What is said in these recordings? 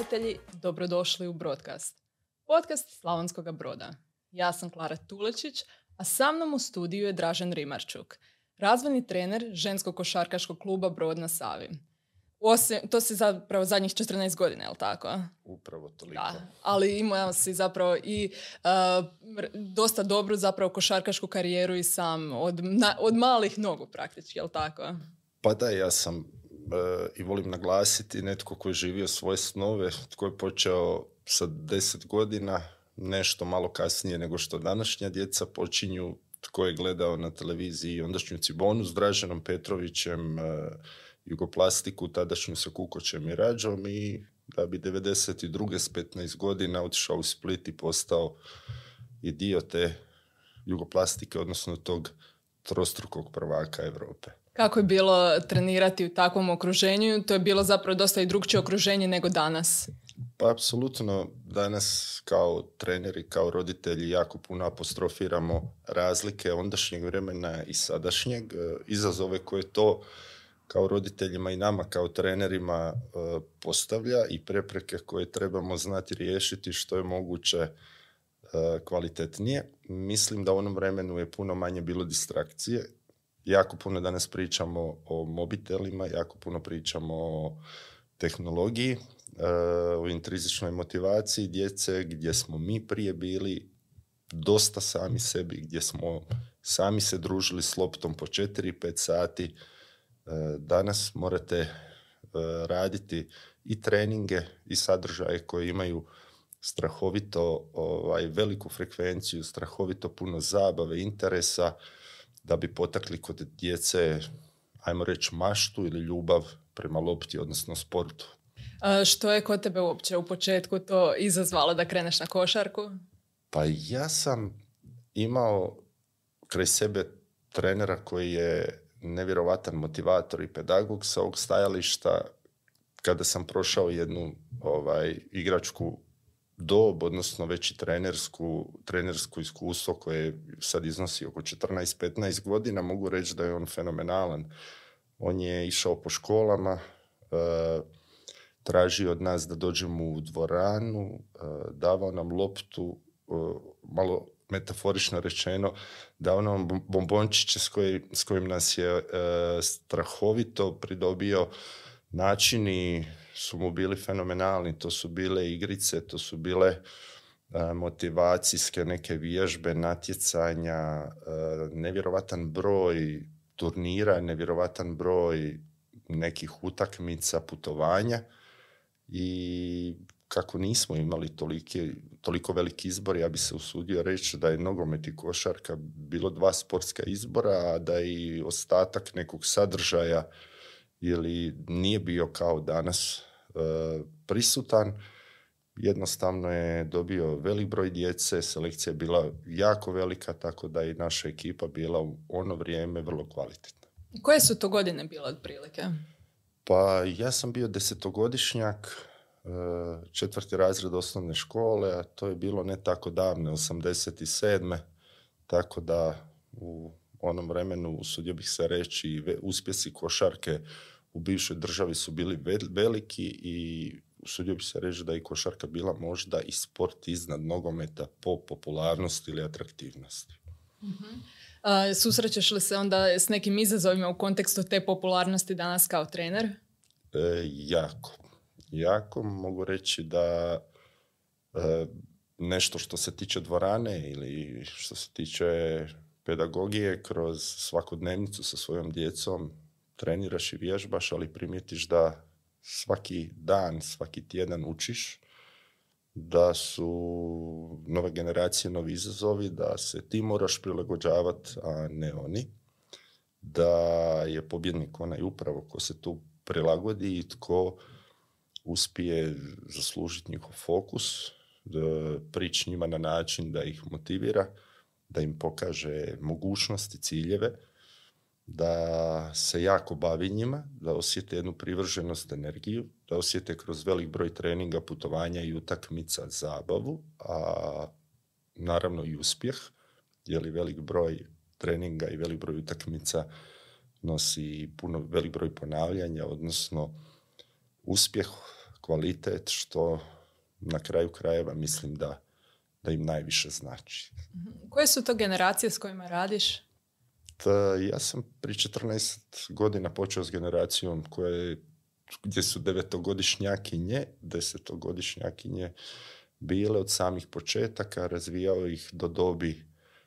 prijatelji, dobrodošli u Broadcast. Podcast Slavonskog broda. Ja sam Klara Tulečić, a sa mnom u studiju je Dražen Rimarčuk, razvojni trener ženskog košarkaškog kluba Brod na Savi. Osim, to si zapravo zadnjih 14 godina, je li tako? Upravo toliko. Da, ali imao si zapravo i uh, dosta dobru zapravo košarkašku karijeru i sam od, od malih nogu praktički, je li tako? Pa da, ja sam i volim naglasiti netko koji je živio svoje snove, tko je počeo sa 10 godina, nešto malo kasnije nego što današnja djeca počinju, tko je gledao na televiziji ondašnju Cibonu s Draženom Petrovićem, uh, Jugoplastiku, tadašnju sa Kukoćem i Rađom i da bi 92. s 15 godina otišao u Split i postao i dio te Jugoplastike, odnosno tog trostrukog prvaka Europe. Kako je bilo trenirati u takvom okruženju? To je bilo zapravo dosta i drugčije okruženje nego danas. Pa apsolutno danas kao treneri, kao roditelji jako puno apostrofiramo razlike ondašnjeg vremena i sadašnjeg, izazove koje to kao roditeljima i nama kao trenerima e, postavlja i prepreke koje trebamo znati riješiti što je moguće e, kvalitetnije. Mislim da u onom vremenu je puno manje bilo distrakcije. Jako puno danas pričamo o mobitelima, jako puno pričamo o tehnologiji, e, o intrizičnoj motivaciji djece, gdje smo mi prije bili dosta sami sebi, gdje smo sami se družili s loptom po 4-5 sati, E, danas morate e, raditi i treninge i sadržaje koji imaju strahovito ovaj, veliku frekvenciju, strahovito puno zabave, interesa, da bi potakli kod djece, ajmo reći, maštu ili ljubav prema lopti, odnosno sportu. A što je kod tebe uopće u početku to izazvalo da kreneš na košarku? Pa ja sam imao kraj sebe trenera koji je nevjerovatan motivator i pedagog sa ovog stajališta kada sam prošao jednu ovaj, igračku dob, odnosno već i trenersku, trenersku iskustvo koje sad iznosi oko 14-15 godina, mogu reći da je on fenomenalan. On je išao po školama, e, tražio od nas da dođemo u dvoranu, e, davao nam loptu, e, malo metaforično rečeno, dao nam bombončiće s, s kojim nas je strahovito pridobio načini su mu bili fenomenalni, to su bile igrice, to su bile e, motivacijske neke vježbe, natjecanja, e, nevjerovatan broj turnira, nevjerovatan broj nekih utakmica, putovanja. I kako nismo imali toliki, toliko veliki izbor, ja bi se usudio reći da je nogomet i košarka bilo dva sportska izbora, a da i ostatak nekog sadržaja ili nije bio kao danas prisutan. Jednostavno je dobio velik broj djece, selekcija je bila jako velika, tako da je naša ekipa bila u ono vrijeme vrlo kvalitetna. Koje su to godine bile otprilike? Pa ja sam bio desetogodišnjak, četvrti razred osnovne škole, a to je bilo ne tako davne, 87. Tako da u onom vremenu, usudio bih se reći, uspjesi košarke u bivšoj državi su bili veliki i usudio bih se reći da je košarka bila možda i sport iznad nogometa po popularnosti ili atraktivnosti. uh susrećeš li se onda s nekim izazovima u kontekstu te popularnosti danas kao trener? E, jako jako. Mogu reći da e, nešto što se tiče dvorane ili što se tiče pedagogije kroz svakodnevnicu sa svojom djecom treniraš i vježbaš, ali primijetiš da svaki dan, svaki tjedan učiš, da su nove generacije novi izazovi, da se ti moraš prilagođavati, a ne oni, da je pobjednik onaj upravo ko se tu prilagodi i tko uspije zaslužiti njihov fokus, da prići njima na način da ih motivira, da im pokaže mogućnosti, ciljeve, da se jako bavi njima, da osjete jednu privrženost, energiju, da osjete kroz velik broj treninga, putovanja i utakmica zabavu, a naravno i uspjeh, jer velik broj treninga i velik broj utakmica nosi puno velik broj ponavljanja, odnosno uspjeh kvalitet, što na kraju krajeva mislim da, da im najviše znači. Koje su to generacije s kojima radiš? Ja sam pri 14 godina počeo s generacijom koje, gdje su devetogodišnjakinje, desetogodišnjakinje bile od samih početaka, razvijao ih do dobi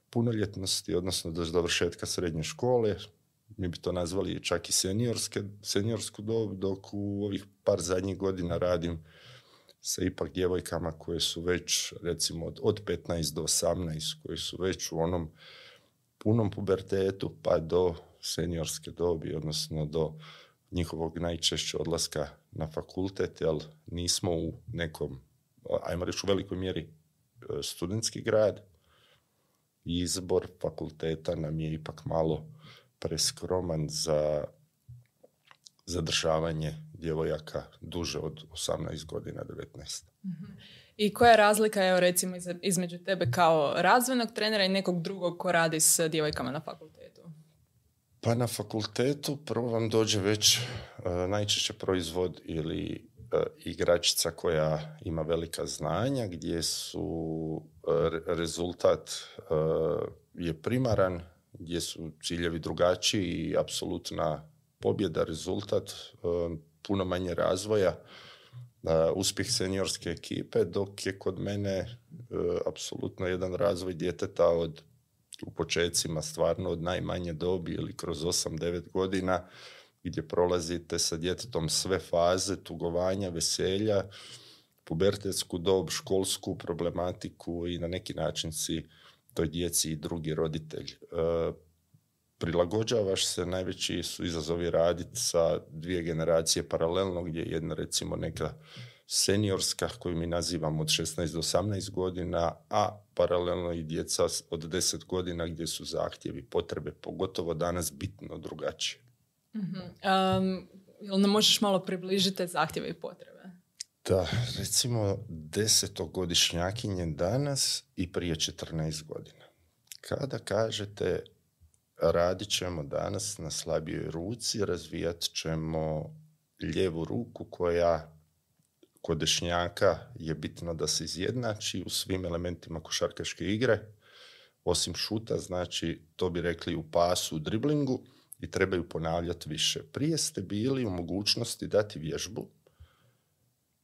punoljetnosti, odnosno do završetka srednje škole. Mi bi to nazvali čak i seniorske, seniorsku dob, dok u ovih par zadnjih godina radim sa ipak djevojkama koje su već recimo od, od 15 do 18, koje su već u onom punom pubertetu pa do seniorske dobi, odnosno do njihovog najčešće odlaska na fakultet, jer nismo u nekom, ajmo reći u velikoj mjeri, e, studentski grad. Izbor fakulteta nam je ipak malo preskroman za zadržavanje djevojaka duže od 18 godina, 19. I koja je razlika, evo recimo, između tebe kao razvojnog trenera i nekog drugog ko radi s djevojkama na fakultetu? Pa na fakultetu prvo vam dođe već uh, najčešće proizvod ili uh, igračica koja ima velika znanja, gdje su e, rezultat je primaran, gdje su ciljevi drugačiji i apsolutna pobjeda, rezultat, puno manje razvoja uspjeh seniorske ekipe, dok je kod mene e, apsolutno jedan razvoj djeteta od u počecima stvarno od najmanje dobi ili kroz 8-9 godina gdje prolazite sa djetetom sve faze tugovanja, veselja, pubertetsku dob, školsku problematiku i na neki način si toj djeci i drugi roditelj. Prilagođavaš se, najveći su izazovi raditi sa dvije generacije paralelno, gdje je jedna recimo neka seniorska koju mi nazivamo od 16 do 18 godina, a paralelno i djeca od 10 godina gdje su zahtjevi, potrebe, pogotovo danas bitno drugačije. Mm-hmm. jel nam možeš malo približiti zahtjeve i potrebe? Da, recimo desetogodišnjakinje danas i prije 14 godina. Kada kažete radit ćemo danas na slabijoj ruci, razvijat ćemo lijevu ruku koja kod dešnjaka je bitno da se izjednači u svim elementima košarkaške igre, osim šuta, znači to bi rekli u pasu, u driblingu i trebaju ponavljati više. Prije ste bili u mogućnosti dati vježbu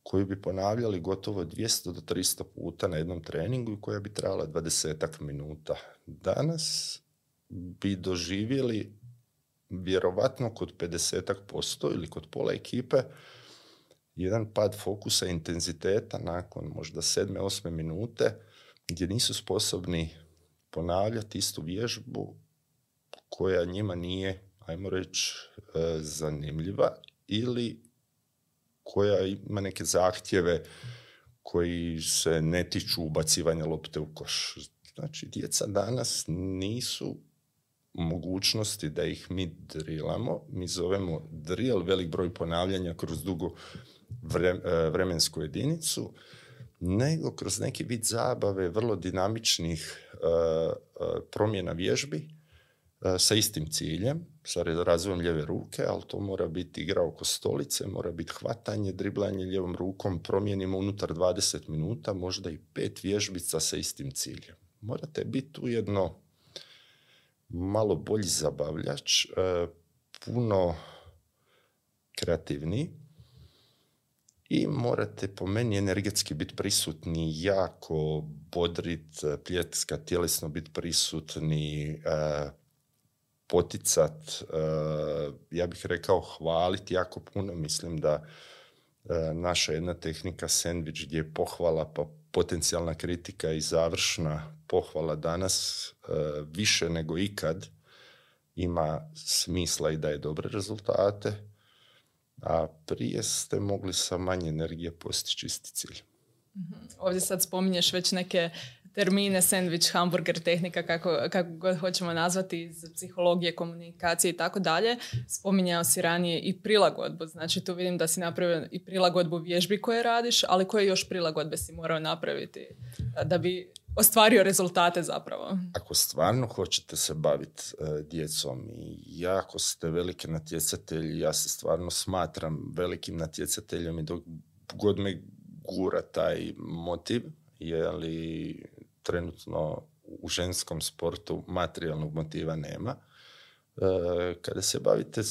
koju bi ponavljali gotovo 200 do 300 puta na jednom treningu i koja bi trajala 20 minuta. Danas bi doživjeli vjerovatno kod 50% ili kod pola ekipe jedan pad fokusa intenziteta nakon možda sedme, osme minute gdje nisu sposobni ponavljati istu vježbu koja njima nije, ajmo reći, e, zanimljiva ili koja ima neke zahtjeve koji se ne tiču ubacivanja lopte u koš. Znači, djeca danas nisu mogućnosti da ih mi drilamo. Mi zovemo drill, velik broj ponavljanja kroz dugo E, vremensku jedinicu, nego kroz neki vid zabave vrlo dinamičnih e, e, promjena vježbi sa istim ciljem, sa razvojem lijeve ruke, ali to mora biti igra oko stolice, mora biti hvatanje, driblanje lijevom rukom, promijenimo unutar 20 minuta, možda i pet vježbica sa istim ciljem. Morate biti ujedno malo bolji zabavljač, puno kreativniji, i morate po meni energetski biti prisutni, jako bodrit, pljetska, tjelesno biti prisutni, e, poticat, e, ja bih rekao hvaliti jako puno. Mislim da e, naša jedna tehnika sandvič gdje je pohvala pa potencijalna kritika i završna pohvala danas više nego ikad ima smisla i daje dobre rezultate a prije ste mogli sa manje energije postići isti cilj. Mhm. Ovdje sad spominješ već neke termine, sandvič, hamburger, tehnika, kako, kako god hoćemo nazvati iz psihologije, komunikacije i tako dalje. Spominjao si ranije i prilagodbu, znači tu vidim da si napravio i prilagodbu vježbi koje radiš, ali koje još prilagodbe si morao napraviti da bi ostvario rezultate zapravo. Ako stvarno hoćete se baviti e, djecom i jako ste veliki natjecatelji, ja se stvarno smatram velikim natjecateljem i dok god me gura taj motiv, je li trenutno u ženskom sportu materijalnog motiva nema. E, kada se bavite,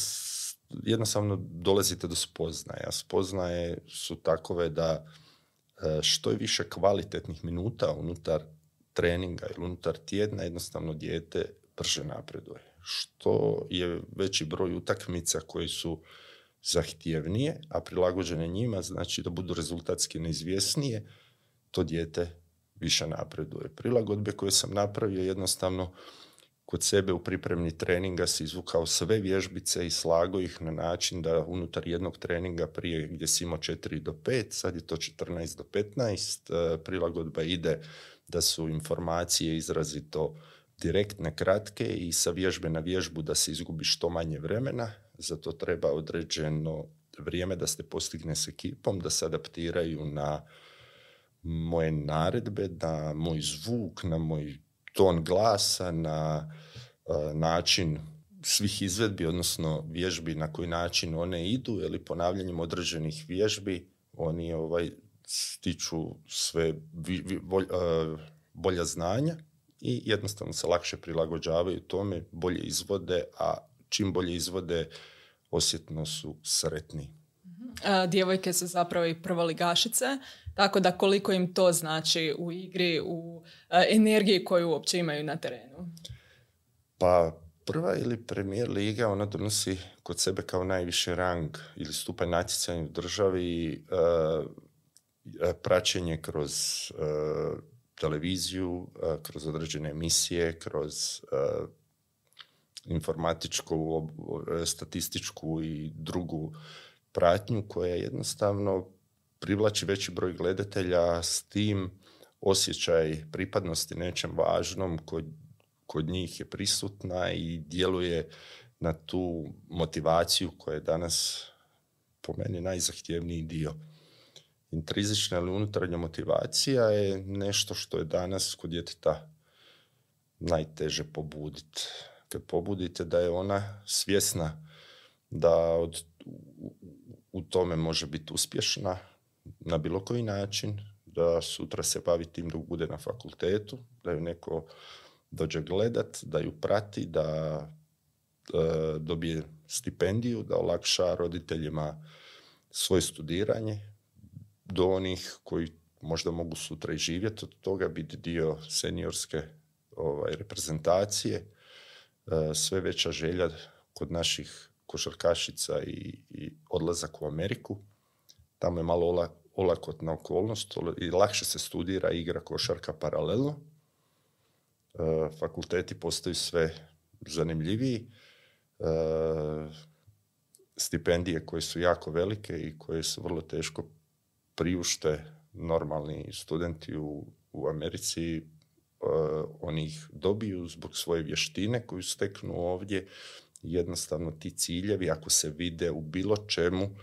jednostavno dolazite do spoznaja. Spoznaje su takove da e, što je više kvalitetnih minuta unutar treninga ili unutar tjedna, jednostavno dijete brže napreduje. Što je veći broj utakmica koji su zahtjevnije, a prilagođene njima, znači da budu rezultatski neizvjesnije, to dijete više napreduje. Prilagodbe koje sam napravio jednostavno kod sebe u pripremni treninga si izvukao sve vježbice i slago ih na način da unutar jednog treninga prije gdje si imao 4 do 5, sad je to 14 do 15, e, prilagodba ide da su informacije izrazito direktne, kratke i sa vježbe na vježbu da se izgubi što manje vremena, za to treba određeno vrijeme da se postigne s ekipom, da se adaptiraju na moje naredbe, na moj zvuk, na moj ton glasa, na uh, način svih izvedbi, odnosno vježbi na koji način one idu ili ponavljanjem određenih vježbi oni ovaj stiču sve vi, bolja znanja i jednostavno se lakše prilagođavaju tome, bolje izvode, a čim bolje izvode osjetno su sretni. djevojke su zapravo i prvoligašice, tako da koliko im to znači u igri, u energiji koju uopće imaju na terenu? Pa prva ili premijer liga, ona donosi kod sebe kao najviši rang ili stupanj natjecanja u državi praćenje kroz televiziju, kroz određene emisije, kroz informatičku, statističku i drugu pratnju koja jednostavno privlači veći broj gledatelja s tim osjećaj pripadnosti nečem važnom kod, kod njih je prisutna i djeluje na tu motivaciju koja je danas po meni najzahtjevniji dio. Intrizična ili unutarnja motivacija je nešto što je danas kod djeteta najteže pobuditi kad pobudite da je ona svjesna da od, u, tome može biti uspješna na bilo koji način, da sutra se bavi tim dok bude na fakultetu, da ju neko dođe gledat, da ju prati, da e, dobije stipendiju, da olakša roditeljima svoje studiranje do onih koji možda mogu sutra i živjeti od toga, biti dio seniorske ovaj, reprezentacije, E, sve veća želja kod naših košarkašica i, i odlazak u Ameriku. Tamo je malo olakotna okolnost i lakše se studira igra košarka paralelno. E, fakulteti postaju sve zanimljiviji. E, stipendije koje su jako velike i koje su vrlo teško priušte normalni studenti u, u Americi Eh, oni ih dobiju zbog svoje vještine koju steknu ovdje. Jednostavno ti ciljevi, ako se vide u bilo čemu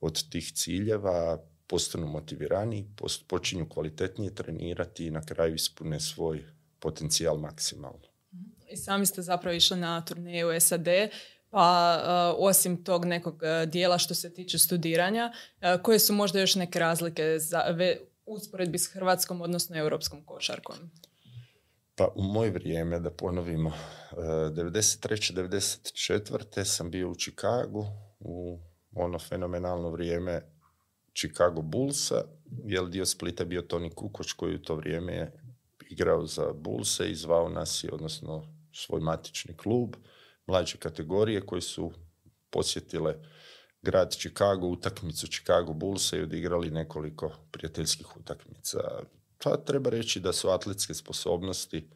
od tih ciljeva, postanu motivirani, počinju kvalitetnije trenirati i na kraju ispune svoj potencijal maksimalno. I sami ste zapravo išli na turneju SAD, pa eh, osim tog nekog eh, dijela što se tiče studiranja, koje su možda još neke razlike za, usporedbi s hrvatskom, odnosno europskom košarkom? Pa u moje vrijeme, da ponovimo, 93. Eh, 94. sam bio u Čikagu u ono fenomenalno vrijeme Chicago Bullsa, jer dio Splita bio Toni Kukoč koji u to vrijeme je igrao za Bullse i zvao nas je, odnosno svoj matični klub, mlađe kategorije koji su posjetile grad Chicago, utakmicu Chicago Bullsa i odigrali nekoliko prijateljskih utakmica pa treba reći da su atletske sposobnosti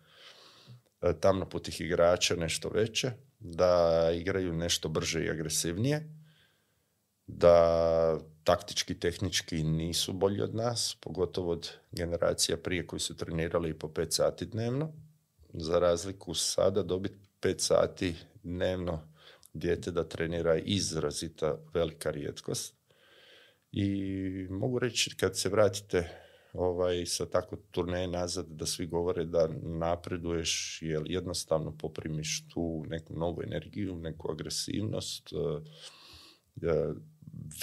e, tamnoputih igrača nešto veće, da igraju nešto brže i agresivnije, da taktički, tehnički nisu bolji od nas, pogotovo od generacija prije koji su trenirali po pet sati dnevno. Za razliku sada dobiti pet sati dnevno dijete da trenira izrazita velika rijetkost. I mogu reći kad se vratite ovaj, sa tako turneje nazad da svi govore da napreduješ jer jednostavno poprimiš tu neku novu energiju, neku agresivnost, e, e,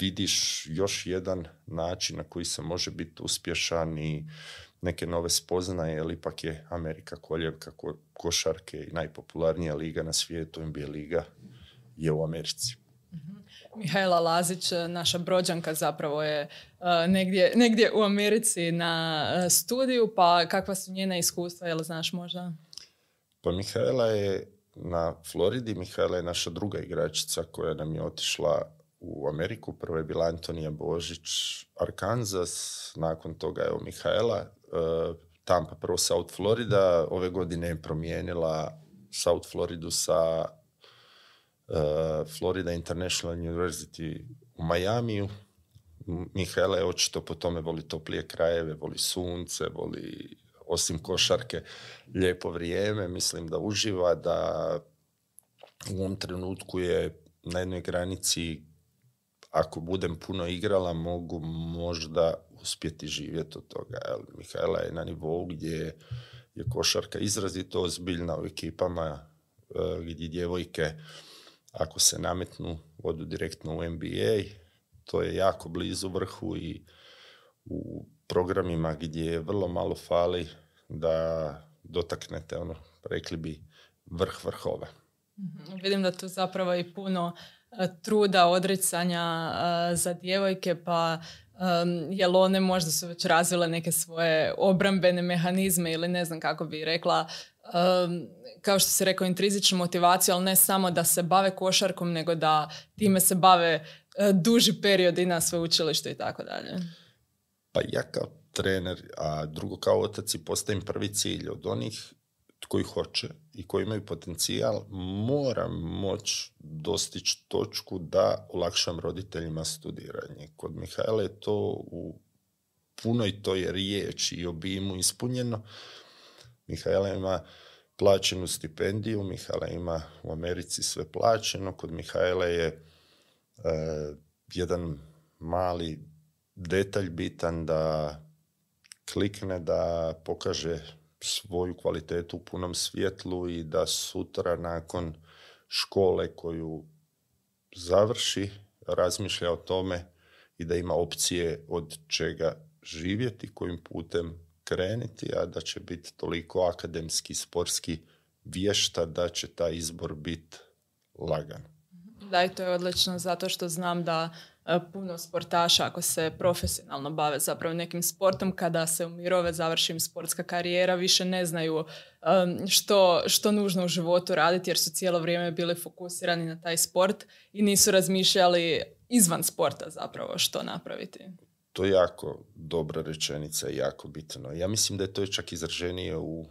vidiš još jedan način na koji se može biti uspješan i neke nove spoznaje, jer ipak je Amerika koljevka ko, košarke i najpopularnija liga na svijetu, NBA liga, je u Americi. mm Mihajla Lazić, naša brođanka zapravo je negdje, negdje u Americi na studiju, pa kakva su njena iskustva, jel znaš možda? Pa Mihajla je na Floridi, Mihajla je naša druga igračica koja nam je otišla u Ameriku. Prvo je bila Antonija Božić, Arkansas, nakon toga je Mihajla, uh, Tampa, prvo South Florida, ove godine je promijenila South Floridu sa uh, Florida International University u Majamiju. Mihajla je očito po tome voli toplije krajeve, voli sunce, voli osim košarke lijepo vrijeme. Mislim da uživa, da u ovom trenutku je na jednoj granici ako budem puno igrala, mogu možda uspjeti živjeti od toga. Mihajla je na nivou gdje je košarka izrazito ozbiljna u ekipama e, gdje djevojke ako se nametnu odu direktno u NBA, to je jako blizu vrhu i u programima gdje vrlo malo fali da dotaknete ono, rekli bi, vrh vrhova. mm Vidim da tu zapravo i puno E, truda, odricanja e, za djevojke, pa jel one možda su već razvile neke svoje obrambene mehanizme ili ne znam kako bi rekla, kao što si rekao, intrizičnu motivaciju, ali ne samo da se bave košarkom, nego da time se bave e, duži period i na sveučilištu i tako dalje. Pa ja kao trener, a drugo kao otac i postavim prvi cilj od onih koji hoće i koji imaju potencijal, moram moći dostići točku da olakšam roditeljima studiranje. Kod Mihajla je to u punoj toj riječi i obimu ispunjeno. Mihajla ima plaćenu stipendiju, Mihajla ima u Americi sve plaćeno, kod Mihajla je e, jedan mali detalj bitan da klikne da pokaže svoju kvalitetu u punom svjetlu i da sutra nakon škole koju završi razmišlja o tome i da ima opcije od čega živjeti, kojim putem krenuti, a da će biti toliko akademski, sportski vješta da će taj izbor biti lagan. Da, i to je odlično zato što znam da puno sportaša ako se profesionalno bave zapravo nekim sportom kada se u mirove završi sportska karijera više ne znaju što, što nužno u životu raditi jer su cijelo vrijeme bili fokusirani na taj sport i nisu razmišljali izvan sporta zapravo što napraviti. To je jako dobra rečenica i jako bitno. Ja mislim da je to čak izraženije u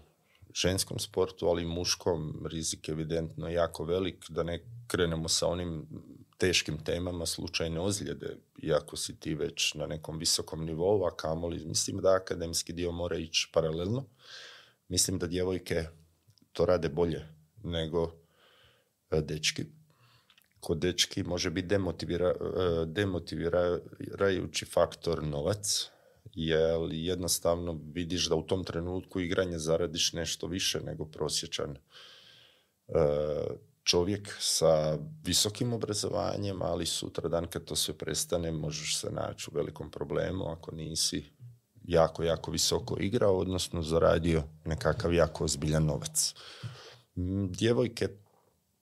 ženskom sportu, ali muškom rizik evidentno jako velik, da ne krenemo sa onim teškim temama, slučajne ozljede, iako si ti već na nekom visokom nivou, a kamoli, mislim da akademski dio mora ići paralelno. Mislim da djevojke to rade bolje nego e, dečki. Kod dečki može biti demotivira, e, demotivirajući faktor novac, jer jednostavno vidiš da u tom trenutku igranje zaradiš nešto više nego prosječan e, čovjek sa visokim obrazovanjem, ali sutra dan kad to sve prestane možeš se naći u velikom problemu ako nisi jako, jako visoko igrao, odnosno zaradio nekakav jako ozbiljan novac. Mm, djevojke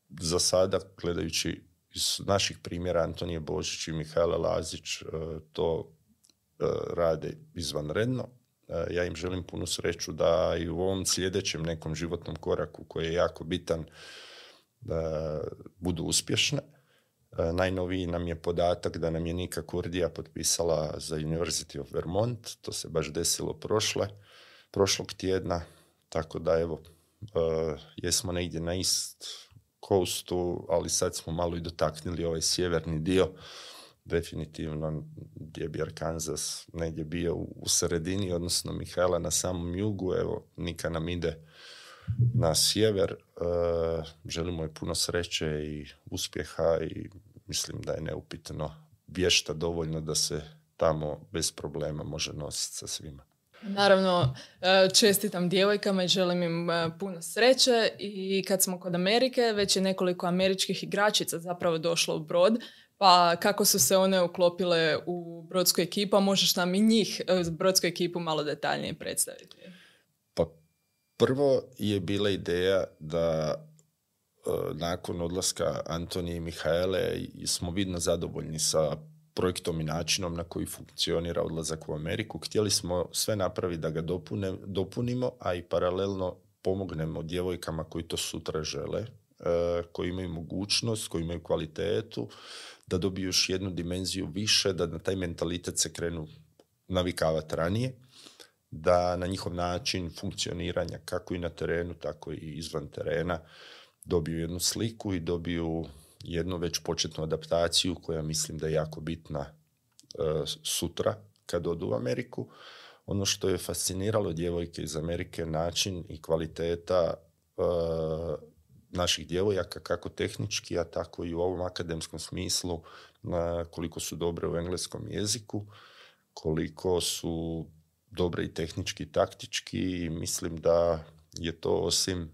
za sada, gledajući iz naših primjera Antonije Božić i Mihajla Lazić, e, to e, rade izvanredno. E, ja im želim punu sreću da i u ovom sljedećem nekom životnom koraku koji je jako bitan budu uspješne. E, najnoviji nam je podatak da nam je Nika Kurdija potpisala za University of Vermont, to se baš desilo prošle, prošlog tjedna, tako da evo, e, jesmo negdje na East Coastu, ali sad smo malo i dotaknuli ovaj sjeverni dio, definitivno gdje bi Arkansas negdje bio u sredini, odnosno Mihajla na samom jugu, evo, Nika nam ide na sjever. E, želimo je puno sreće i uspjeha i mislim da je neupitno vješta dovoljno da se tamo bez problema može nositi sa svima. Naravno, e, čestitam djevojkama i želim im e, puno sreće i kad smo kod Amerike, već je nekoliko američkih igračica zapravo došlo u brod, Pa kako su se one uklopile u brodsku ekipu, a možeš nam i njih, brodsku ekipu, malo detaljnije predstaviti? Prvo je bila ideja da e, nakon odlaska Antonije i Mihaele smo vidno zadovoljni sa projektom i načinom na koji funkcionira odlazak u Ameriku. Htjeli smo sve napraviti da ga dopune, dopunimo, a i paralelno pomognemo djevojkama koji to sutra žele, e, koji imaju mogućnost, koji imaju kvalitetu, da dobiju još jednu dimenziju više, da na taj mentalitet se krenu navikavati ranije, da na njihov način funkcioniranja kako i na terenu, tako i izvan terena dobiju jednu sliku i dobiju jednu već početnu adaptaciju koja mislim da je jako bitna e, sutra kad odu u Ameriku. Ono što je fasciniralo djevojke iz Amerike način i kvaliteta e, naših djevojaka kako tehnički, a tako i u ovom akademskom smislu koliko su dobre u engleskom jeziku, koliko su dobre i tehnički i taktički i mislim da je to osim e,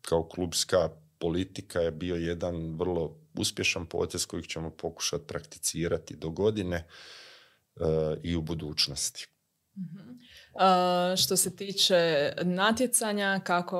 kao klubska politika je bio jedan vrlo uspješan potez kojeg ćemo pokušati prakticirati do godine e, i u budućnosti. Mhm. što se tiče natjecanja, kako,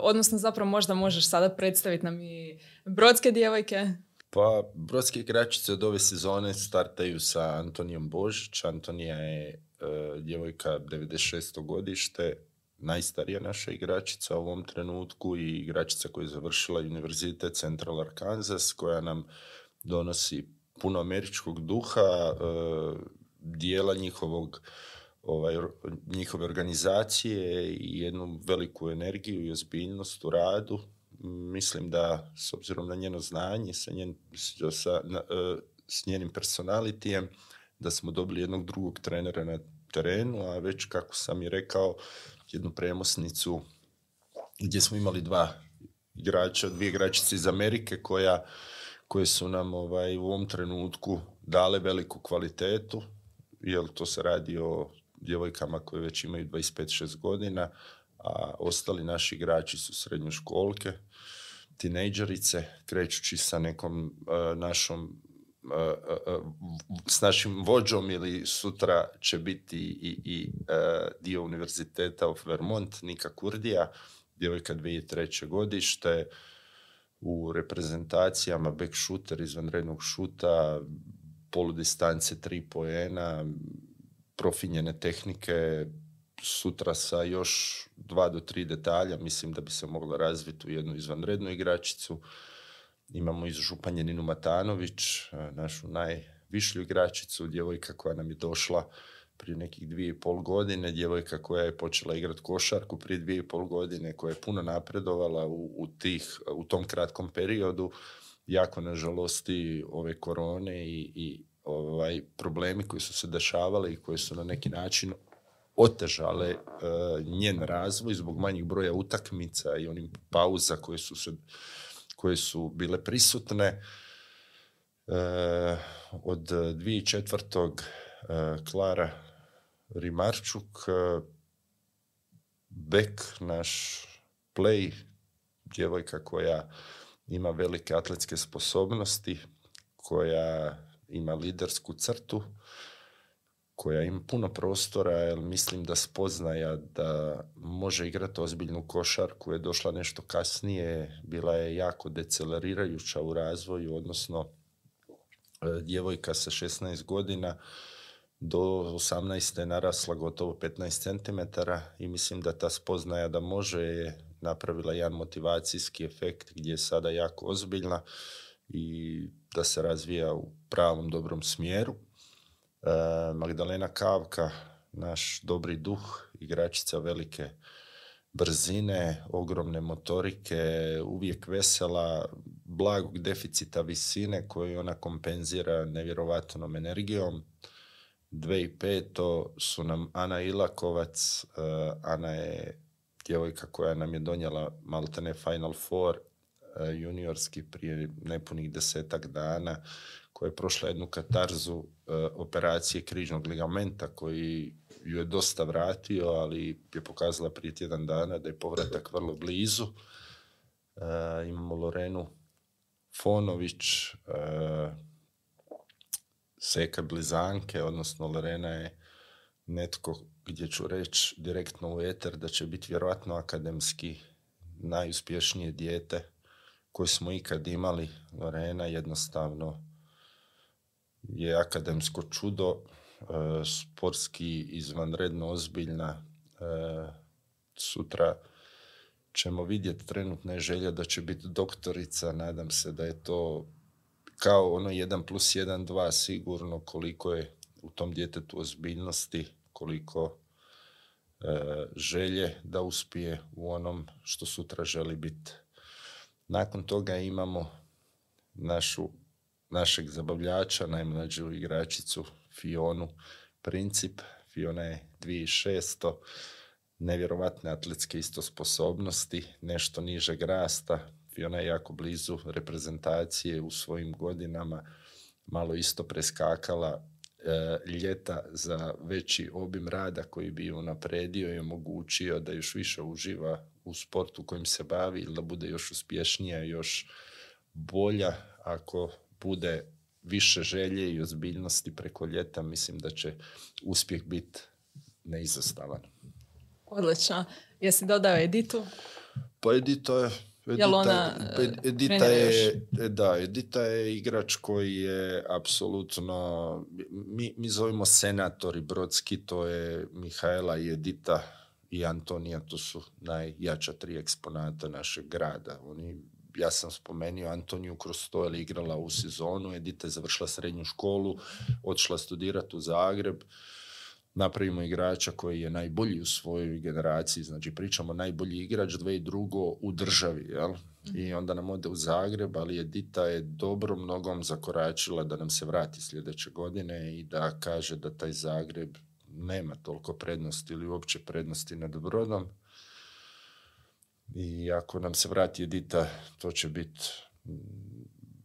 odnosno zapravo možda možeš sada predstaviti nam i brodske djevojke? Pa, brodske igračice od ove sezone startaju sa Antonijom Božić. Antonija je uh, djevojka 96. godište, najstarija naša igračica u ovom trenutku i igračica koja je završila Univerzitet Central Arkansas, koja nam donosi puno američkog duha, uh, dijela njihovog ovaj, njihove organizacije i jednu veliku energiju i ozbiljnost u radu. Mislim da, s obzirom na njeno znanje, sa, njen, sa, e, s njenim personalitijem, da smo dobili jednog drugog trenera na terenu, a već kako sam i rekao, jednu premosnicu gdje smo imali dva igrača, dvije igračice iz Amerike koja, koje su nam ovaj, u ovom trenutku dale veliku kvalitetu, jer to se radi o djevojkama koje već imaju 25-6 godina, a ostali naši igrači su srednjoškolke, tinejdžerice, krećući sa nekom uh, našom uh, uh, s našim vođom ili sutra će biti i, i dio univerziteta of Vermont, Nika Kurdija, djevojka 2003. godište, u reprezentacijama back shooter izvanrednog šuta, poludistance tri poena, profinjene tehnike, sutra sa još dva do tri detalja, mislim da bi se mogla razviti u jednu izvanrednu igračicu. Imamo iz Županje Ninu Matanović, našu najvišlju igračicu, djevojka koja nam je došla prije nekih dvije i pol godine, djevojka koja je počela igrati košarku prije dvije i pol godine, koja je puno napredovala u, u, tih, u tom kratkom periodu, jako nažalosti ove korone i, i ovaj, problemi koji su se dešavali i koji su na neki način otežale uh, njen razvoj zbog manjih broja utakmica i onim pauza koje su, se, koje su bile prisutne. Uh, od 2004. Uh, Klara Rimarčuk, Bek, naš play, djevojka koja ima velike atletske sposobnosti, koja ima lidersku crtu koja ima puno prostora, jer mislim da spoznaja da može igrati ozbiljnu košarku je došla nešto kasnije, bila je jako decelerirajuća u razvoju, odnosno e, djevojka sa 16 godina do 18. je narasla gotovo 15 cm i mislim da ta spoznaja da može je napravila jedan motivacijski efekt gdje je sada jako ozbiljna i da se razvija u pravom dobrom smjeru. E, Magdalena Kavka, naš dobri duh, igračica velike brzine, ogromne motorike, uvijek vesela, blagog deficita visine koju ona kompenzira nevjerovatnom energijom. 2005. su nam Ana Ilakovac, uh, Ana je djevojka koja nam je donijela maltene Final Four E, juniorski prije nepunih desetak dana, koja je prošla jednu katarzu e, operacije križnog ligamenta koji ju je dosta vratio, ali je pokazala prije tjedan dana da je povratak vrlo blizu. E, imamo Lorenu Fonović, e, Seka Blizanke, odnosno Lorena je netko gdje ću reći direktno u eter da će biti vjerojatno akademski najuspješnije dijete koje smo ikad imali. Lorena jednostavno je akademsko čudo, e, sportski izvanredno ozbiljna. E, sutra ćemo vidjeti trenutne želje da će biti doktorica, nadam se da je to kao ono 1 plus 1, 2 sigurno koliko je u tom djetetu ozbiljnosti, koliko e, želje da uspije u onom što sutra želi biti. Nakon toga imamo našu, našeg zabavljača, najmlađu igračicu Fionu Princip. Fiona je 2600, nevjerovatne atletske isto sposobnosti, nešto nižeg rasta. Fiona je jako blizu reprezentacije u svojim godinama, malo isto preskakala e, ljeta za veći obim rada koji bi ju napredio i omogućio da još više uživa u sportu kojim se bavi ili da bude još uspješnija, još bolja ako bude više želje i ozbiljnosti preko ljeta, mislim da će uspjeh biti neizostavan. Odlično. Jesi dodao Editu? Pa Edita je Edita, ona, Edita je, da, Edita je igrač koji je apsolutno, mi, mi zovemo senatori Brodski, to je Mihajla i Edita i Antonija, to su najjača tri eksponata našeg grada. Oni, ja sam spomenuo Antoniju kroz to, je igrala u sezonu, Edita je završila srednju školu, otišla studirati u Zagreb, napravimo igrača koji je najbolji u svojoj generaciji, znači pričamo najbolji igrač, dve i drugo u državi, jel? I onda nam ode u Zagreb, ali Edita je dobro mnogom zakoračila da nam se vrati sljedeće godine i da kaže da taj Zagreb nema toliko prednosti ili uopće prednosti nad Brodom. I ako nam se vrati Edita, to će biti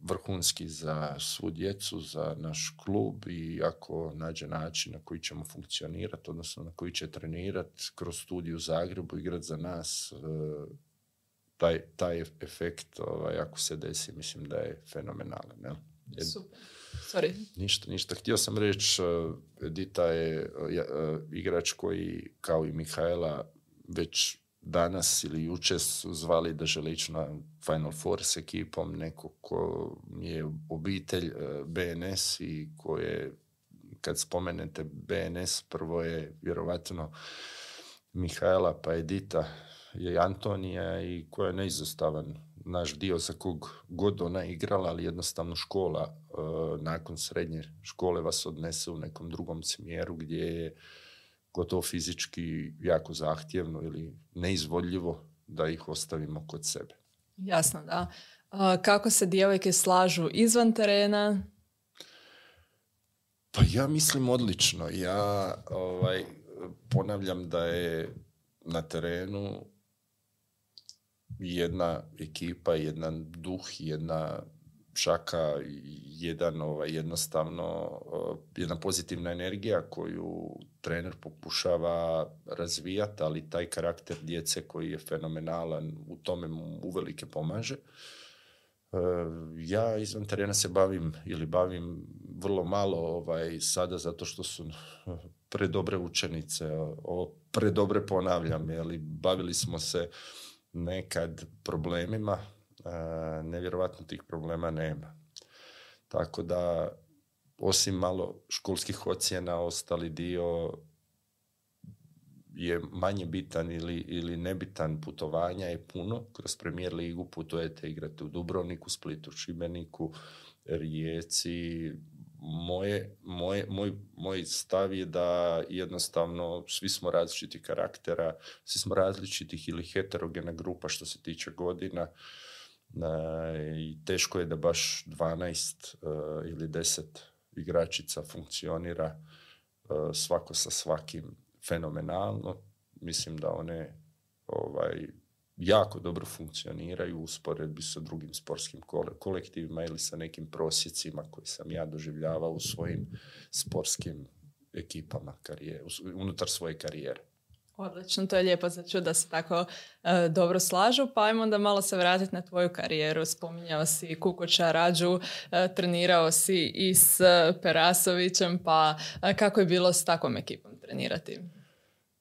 vrhunski za svu djecu, za naš klub i ako nađe način na koji ćemo funkcionirati, odnosno na koji će trenirati kroz studiju u Zagrebu, igrati za nas, e, taj, taj efekt, ovaj, ako se desi, mislim da je fenomenalan. Ne? Super. Sorry. Ništa, ništa. Htio sam reći, e, Edita je e, igrač koji, kao i Mihajla, već danas ili jučer su zvali da žele ići na Final Four s ekipom, neko ko je obitelj e, BNS i koje, kad spomenete BNS, prvo je vjerovatno Mihajla pa Edita je Antonija i koja je neizostavan naš dio za kog god ona igrala, ali jednostavno škola e, nakon srednje škole vas odnese u nekom drugom smjeru gdje je gotovo fizički jako zahtjevno ili neizvodljivo da ih ostavimo kod sebe. Jasno, da. kako se djevojke slažu izvan terena? Pa ja mislim odlično. Ja ovaj, ponavljam da je na terenu jedna ekipa, jedan duh, jedna šaka jedan ovaj, jednostavno jedna pozitivna energija koju trener pokušava razvijati, ali taj karakter djece koji je fenomenalan u tome mu uvelike pomaže. E, ja izvan terena se bavim ili bavim vrlo malo ovaj, sada zato što su predobre učenice, ovo predobre ponavljam, ali bavili smo se nekad problemima, nevjerojatno tih problema nema. Tako da, osim malo školskih ocjena, ostali dio je manje bitan ili, ili nebitan putovanja je puno. Kroz premijer ligu putujete, igrate u Dubrovniku, Splitu, Šibeniku, Rijeci. Moje, moje, moj, moj stav je da jednostavno svi smo različitih karaktera, svi smo različitih ili heterogena grupa što se tiče godina i teško je da baš 12 e, ili 10 igračica funkcionira e, svako sa svakim fenomenalno. Mislim da one ovaj, jako dobro funkcioniraju u usporedbi sa drugim sportskim kolektivima ili sa nekim prosjecima koji sam ja doživljavao u svojim sportskim ekipama karije, unutar svoje karijere. Odlično, to je lijepo za da se tako e, dobro slažu. Pa ajmo onda malo se vratiti na tvoju karijeru. Spominjao si Kukoća Rađu, e, trenirao si i s Perasovićem, pa e, kako je bilo s takvom ekipom trenirati?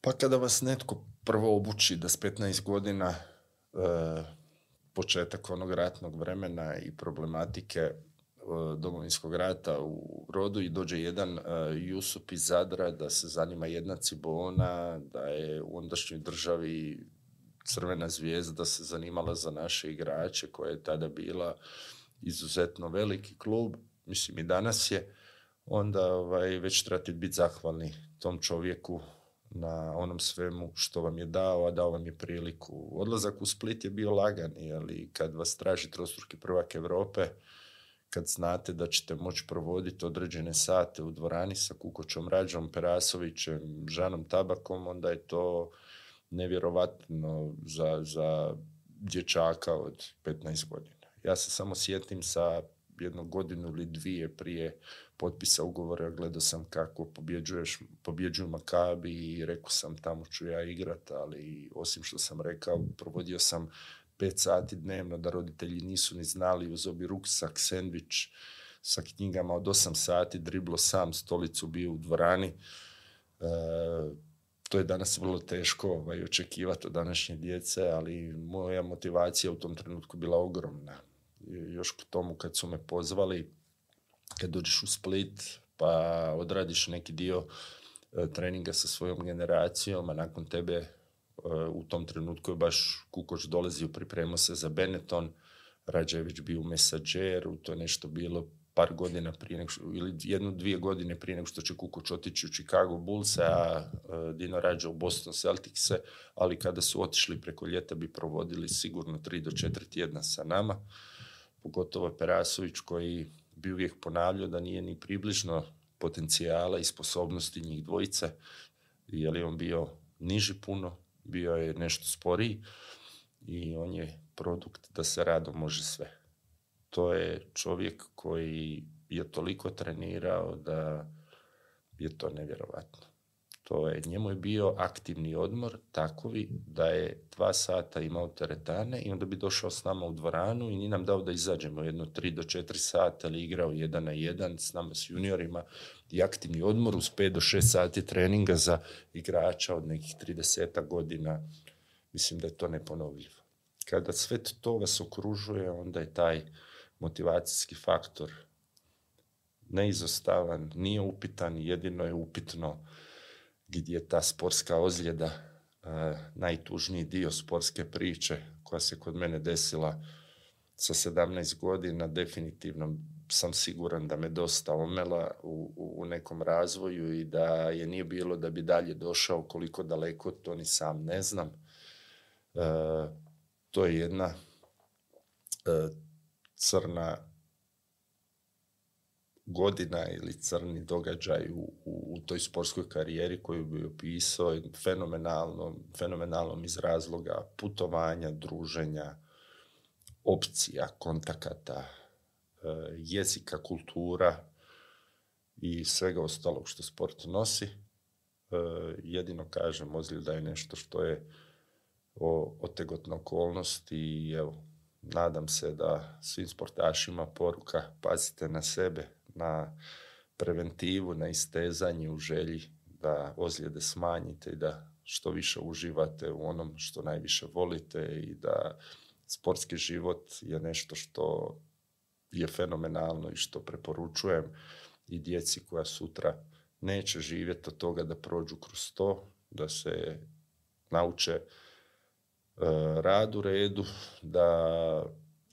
Pa kada vas netko prvo obuči da s 15 godina početak onog ratnog vremena i problematike domovinskog rata u rodu i dođe jedan Jusup iz Zadra da se zanima jedna Cibona, da je u ondašnjoj državi Crvena zvijezda se zanimala za naše igrače koja je tada bila izuzetno veliki klub, mislim i danas je, onda ovaj, već trebate biti zahvalni tom čovjeku na onom svemu što vam je dao, a dao vam je priliku. Odlazak u Split je bio lagan, ali kad vas traži trostruki prvak Europe, kad znate da ćete moći provoditi određene sate u dvorani sa Kukoćom Rađom, Perasovićem, Žanom Tabakom, onda je to nevjerovatno za, za dječaka od 15 godina. Ja se samo sjetim sa jednu godinu ili dvije prije potpisa ugovora, gledao sam kako pobjeđuješ, pobjeđuju Makabi i rekao sam tamo ću ja igrat, ali osim što sam rekao, provodio sam pet sati dnevno, da roditelji nisu ni znali, uz obi ruksak, sendvič sa knjigama od osam sati, driblo sam, stolicu bio u dvorani. E, to je danas vrlo teško ovaj, očekivati od današnje djece, ali moja motivacija u tom trenutku bila ogromna. Još k tomu kad su me pozvali, kad dođeš u Split, pa odradiš neki dio e, treninga sa svojom generacijom, a nakon tebe u tom trenutku je baš Kukoč dolazio, pripremao se za Benetton, Rađević bio u to je nešto bilo par godina prije nego ili jednu, dvije godine prije nego što će Kukoč otići u Chicago Bulls, a Dino Rađa u Boston Celticse, ali kada su otišli preko ljeta bi provodili sigurno tri do četiri tjedna sa nama, pogotovo Perasović koji bi uvijek ponavljao da nije ni približno potencijala i sposobnosti njih dvojice, jer je on bio niži puno, bio je nešto sporiji i on je produkt da se rado može sve. To je čovjek koji je toliko trenirao da je to nevjerovatno. To je, njemu je bio aktivni odmor takovi da je dva sata imao teretane i onda bi došao s nama u dvoranu i ni nam dao da izađemo jedno tri do četiri sata ali igrao jedan na jedan s nama s juniorima i aktivni odmor uz pet do šest sati treninga za igrača od nekih 30 godina. Mislim da je to neponovljivo. Kada sve to vas okružuje, onda je taj motivacijski faktor neizostavan, nije upitan, jedino je upitno gdje je ta sportska ozljeda najtužniji dio sportske priče koja se kod mene desila sa 17 godina, definitivno sam siguran da me dosta omela u, u, nekom razvoju i da je nije bilo da bi dalje došao koliko daleko, to ni sam ne znam. E, to je jedna e, crna godina ili crni događaj u, u, toj sportskoj karijeri koju bi opisao fenomenalnom, fenomenalnom iz razloga putovanja, druženja, opcija, kontakata, jezika, kultura i svega ostalog što sport nosi. E, jedino kažem, ozljeda je nešto što je otegotna okolnost i evo, nadam se da svim sportašima poruka pazite na sebe, na preventivu, na istezanje u želji da ozljede smanjite i da što više uživate u onom što najviše volite i da sportski život je nešto što je fenomenalno i što preporučujem i djeci koja sutra neće živjeti od toga da prođu kroz to, da se nauče e, rad u redu, da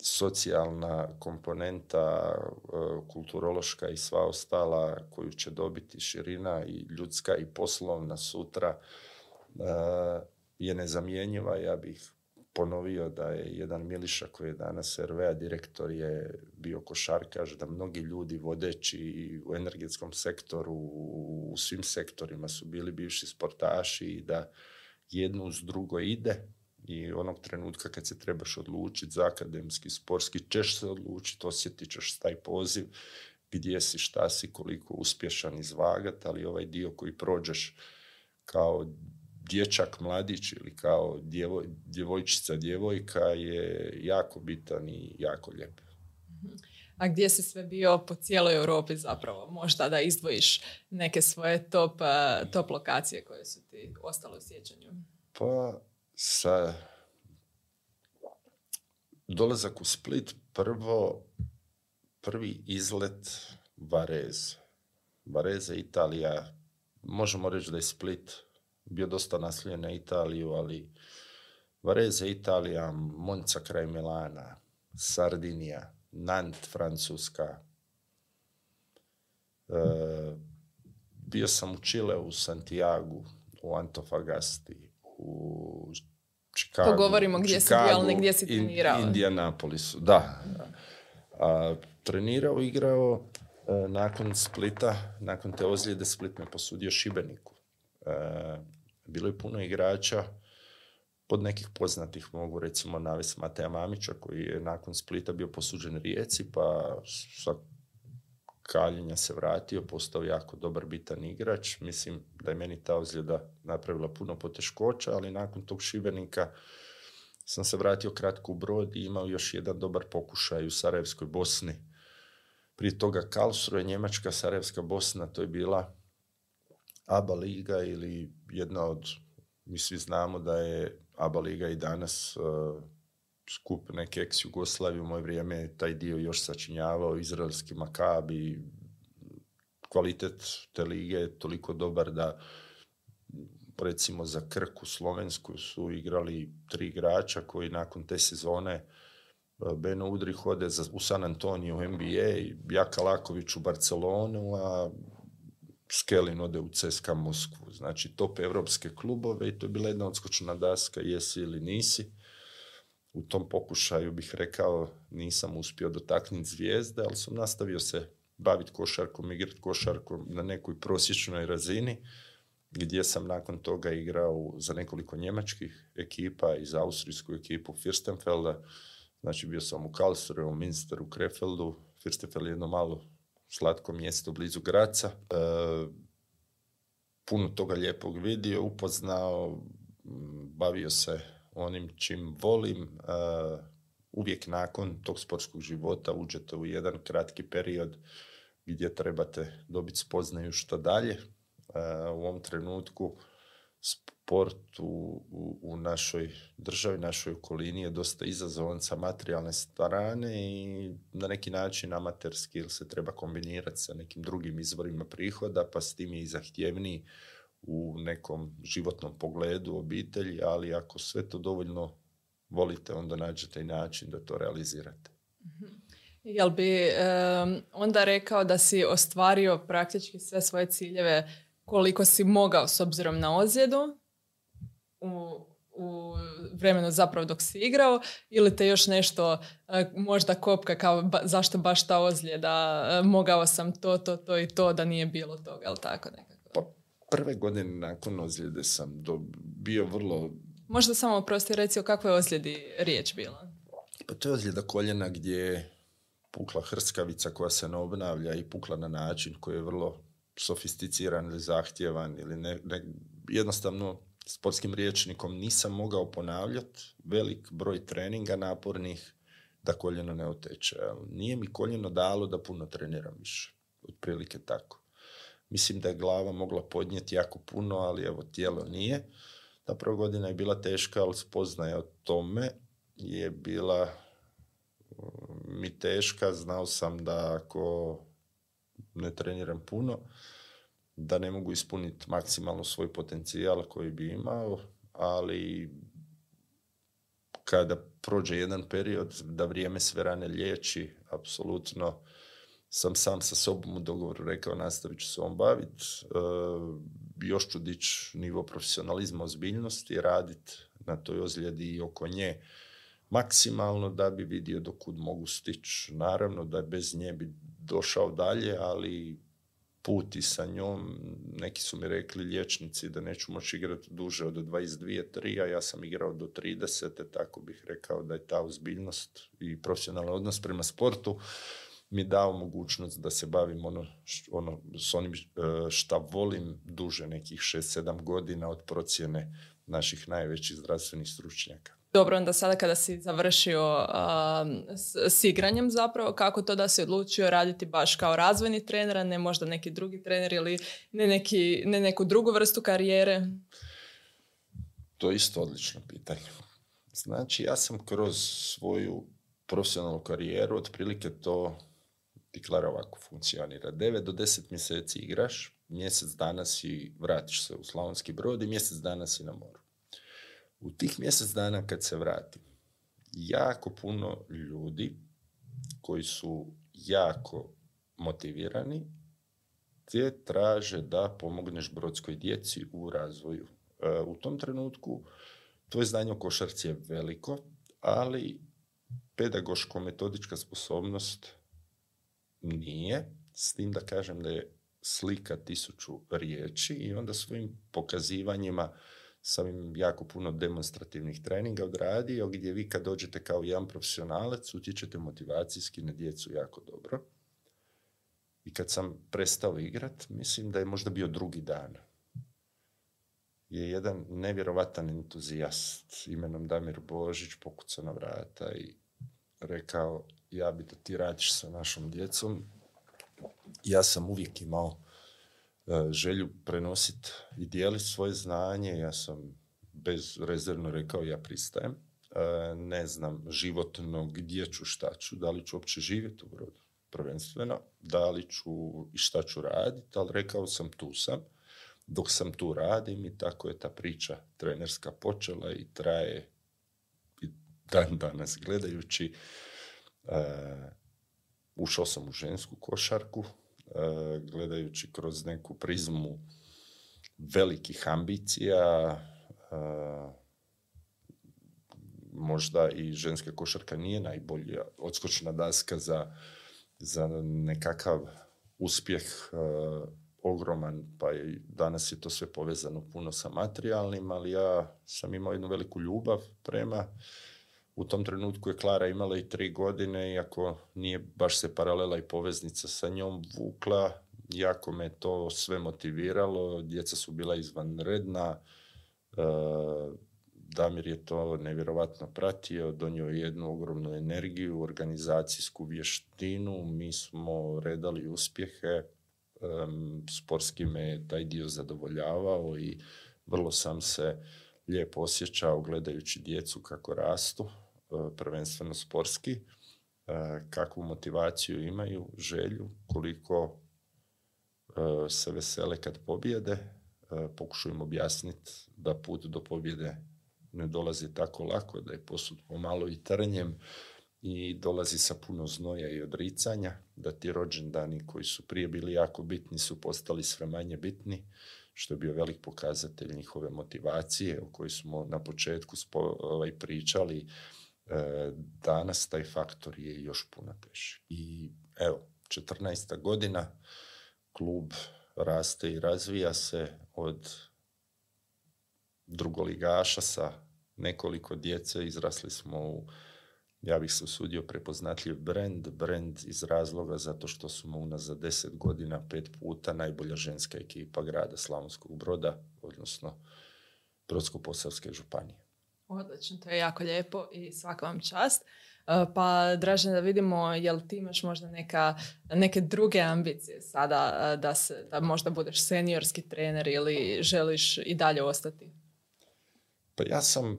socijalna komponenta, e, kulturološka i sva ostala koju će dobiti širina i ljudska i poslovna sutra e, je nezamjenjiva. Ja bih ponovio da je jedan Miliša koji je danas RVA direktor je bio košarkaš, da mnogi ljudi vodeći u energetskom sektoru, u svim sektorima su bili bivši sportaši i da jedno uz drugo ide i onog trenutka kad se trebaš odlučiti za akademski, sportski, ćeš se odlučiti, osjetit ćeš taj poziv, gdje si, šta si, koliko uspješan izvagat, ali ovaj dio koji prođeš kao dječak, mladić ili kao djevoj, djevojčica, djevojka je jako bitan i jako lijep. A gdje si sve bio po cijeloj Europi zapravo? Možda da izdvojiš neke svoje top, top lokacije koje su ti ostale u sjećanju? Pa sa dolazak u Split prvo prvi izlet Vareze. Vareze, Italija. Možemo reći da je Split bio dosta nasljen na Italiju, ali Vareze, Italija, Monca kraj Milana, Sardinija, Nant, Francuska. E, bio sam u Čile, u Santiago, u Antofagasti, u Chicago. Pogovorimo gdje si bio, gdje si trenirao. Indianapolisu, da. A, trenirao, igrao, e, nakon Splita, nakon te ozljede Split me posudio Šibeniku. E, bilo je puno igrača, od nekih poznatih mogu recimo navesti Mateja Mamića koji je nakon Splita bio posuđen Rijeci pa sa kaljenja se vratio, postao jako dobar bitan igrač. Mislim da je meni ta ozljeda napravila puno poteškoća, ali nakon tog Šibenika sam se vratio kratko u brod i imao još jedan dobar pokušaj u Sarajevskoj Bosni. Prije toga Karlsruhe, Njemačka, Sarajevska Bosna, to je bila ABA liga ili jedna od, mi svi znamo da je ABA liga i danas uh, skup neke ex Jugoslavije u moje vrijeme taj dio još sačinjavao, izraelski makabi, kvalitet te lige je toliko dobar da recimo za Krku Slovensku su igrali tri igrača koji nakon te sezone uh, Beno Udrih ode za, u San Antonio NBA, Jaka Laković u Barcelonu, a Skelin ode u CSKA Moskvu. Znači top evropske klubove i to je bila jedna odskočna daska, jesi ili nisi. U tom pokušaju bih rekao nisam uspio dotaknuti zvijezde, ali sam nastavio se baviti košarkom, igrati košarkom na nekoj prosječnoj razini, gdje sam nakon toga igrao za nekoliko njemačkih ekipa i za austrijsku ekipu Firstenfelda. Znači bio sam u Karlsruhe, u Minsteru, u Krefeldu. Firstenfeld je jedno malo slatko mjesto blizu Graca. E, puno toga lijepog vidio, upoznao, bavio se onim čim volim. E, uvijek nakon tog sportskog života uđete u jedan kratki period gdje trebate dobiti spoznaju što dalje. E, u ovom trenutku sport u, u, našoj državi, našoj okolini je dosta izazovan sa materijalne strane i na neki način amaterski ili se treba kombinirati sa nekim drugim izvorima prihoda, pa s tim je i zahtjevniji u nekom životnom pogledu obitelji, ali ako sve to dovoljno volite, onda nađete i način da to realizirate. Mhm. Jel bi onda rekao da si ostvario praktički sve svoje ciljeve koliko si mogao s obzirom na ozljedu u, u vremenu zapravo dok si igrao ili te još nešto e, možda kopka kao zašto baš ta ozljeda, e, mogao sam to, to, to i to da nije bilo toga, jel tako nekako? Pa prve godine nakon ozljede sam do, bio vrlo... Možda samo prosti reci o kakvoj ozljedi riječ bila? Pa to je ozljeda koljena gdje je pukla hrskavica koja se ne obnavlja i pukla na način koji je vrlo sofisticiran ili zahtjevan ili ne, ne, jednostavno sportskim riječnikom nisam mogao ponavljati velik broj treninga napornih da koljeno ne oteče. Nije mi koljeno dalo da puno treniram više. Otprilike tako. Mislim da je glava mogla podnijeti jako puno, ali evo tijelo nije. Ta prva godina je bila teška, ali spoznaja o tome je bila mm, mi teška. Znao sam da ako ne treniram puno, da ne mogu ispuniti maksimalno svoj potencijal koji bi imao, ali kada prođe jedan period da vrijeme sve rane liječi, apsolutno sam sam sa sobom u dogovoru rekao nastavit ću se ovom baviti, e, još ću dići nivo profesionalizma, ozbiljnosti, raditi na toj ozljedi i oko nje maksimalno da bi vidio dokud mogu stići. Naravno da bez nje bi došao dalje, ali put i sa njom, neki su mi rekli liječnici da neću moći igrati duže od 22 3 a ja sam igrao do 30, tako bih rekao da je ta ozbiljnost i profesionalan odnos prema sportu mi dao mogućnost da se bavim ono, ono s onim e, šta volim duže nekih 6-7 godina od procjene naših najvećih zdravstvenih stručnjaka. Dobro, onda sada kada si završio s, igranjem zapravo, kako to da si odlučio raditi baš kao razvojni trener, a ne možda neki drugi trener ili ne, neki, ne neku drugu vrstu karijere? To je isto odlično pitanje. Znači, ja sam kroz svoju profesionalnu karijeru otprilike to Tiklara ovako funkcionira. 9 do 10 mjeseci igraš, mjesec dana si vratiš se u Slavonski brod i mjesec dana si na moru. U tih mjesec dana kad se vratim, jako puno ljudi koji su jako motivirani te traže da pomogneš brodskoj djeci u razvoju. E, u tom trenutku tvoje znanje o košarci je veliko, ali pedagoško-metodička sposobnost nije, s tim da kažem da je slika tisuću riječi i onda svojim pokazivanjima sam im jako puno demonstrativnih treninga odradio gdje vi kad dođete kao jedan profesionalac utječete motivacijski na djecu jako dobro. I kad sam prestao igrat, mislim da je možda bio drugi dan. Je jedan nevjerovatan entuzijast imenom Damir Božić pokucao na vrata i rekao ja bi da ti radiš sa našom djecom. Ja sam uvijek imao želju prenositi i dijeliti svoje znanje. Ja sam bezrezervno rekao ja pristajem. E, ne znam životno gdje ću, šta ću, da li ću uopće živjeti u brodu prvenstveno, da li ću i šta ću raditi, ali rekao sam tu sam. Dok sam tu radim i tako je ta priča trenerska počela i traje i dan danas gledajući E, ušao sam u žensku košarku, e, gledajući kroz neku prizmu velikih ambicija, e, možda i ženska košarka nije najbolja odskočna daska za, za nekakav uspjeh ogroman, pa i danas je to sve povezano puno sa materijalnim, ali ja sam imao jednu veliku ljubav prema u tom trenutku je Klara imala i tri godine, iako nije baš se paralela i poveznica sa njom vukla, jako me to sve motiviralo, djeca su bila izvanredna, e, Damir je to nevjerovatno pratio, donio jednu ogromnu energiju, organizacijsku vještinu, mi smo redali uspjehe, sportski me taj dio zadovoljavao i vrlo sam se lijepo osjećao gledajući djecu kako rastu. E, prvenstveno sportski, e, kakvu motivaciju imaju, želju, koliko e, se vesele kad pobjede, pokušujem objasniti da put do pobjede ne dolazi tako lako, da je posud pomalo i trnjem i dolazi sa puno znoja i odricanja, da ti rođendani koji su prije bili jako bitni su postali sve manje bitni, što je bio velik pokazatelj njihove motivacije o kojoj smo na početku ovaj, pričali danas taj faktor je još puno teži. I evo, 14. godina, klub raste i razvija se od drugoligaša sa nekoliko djece, izrasli smo u ja bih se usudio prepoznatljiv brand, brand iz razloga zato što smo unazad deset godina pet puta najbolja ženska ekipa grada Slavonskog broda, odnosno Brodsko-Posavske županije. Odlično, to je jako lijepo i svaka vam čast. E, pa, Dražen, da vidimo, jel ti imaš možda neka, neke druge ambicije sada e, da, se, da možda budeš seniorski trener ili želiš i dalje ostati? Pa ja sam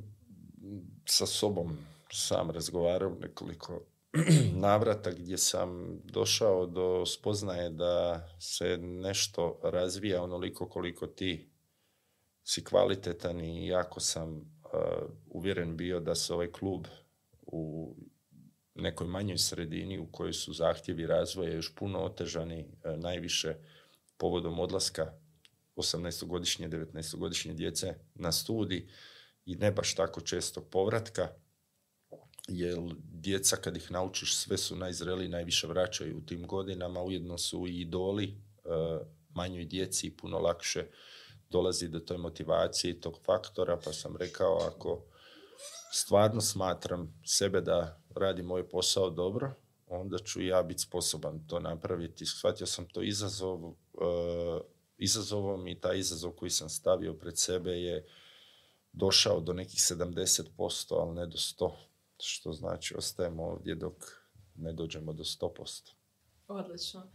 sa sobom sam razgovarao nekoliko navrata gdje sam došao do spoznaje da se nešto razvija onoliko koliko ti si kvalitetan i jako sam uvjeren bio da se ovaj klub u nekoj manjoj sredini u kojoj su zahtjevi razvoja još puno otežani, uh, najviše povodom odlaska 18-godišnje, 19-godišnje djece na studij i ne baš tako često povratka, jer djeca kad ih naučiš sve su najzreliji, najviše vraćaju u tim godinama, ujedno su i idoli uh, manjoj djeci puno lakše dolazi do toj motivacije i tog faktora, pa sam rekao ako stvarno smatram sebe da radim moj posao dobro, onda ću ja biti sposoban to napraviti. Shvatio sam to izazov, uh, izazovom i taj izazov koji sam stavio pred sebe je došao do nekih 70%, ali ne do 100%, što znači ostajemo ovdje dok ne dođemo do 100%. Odlično.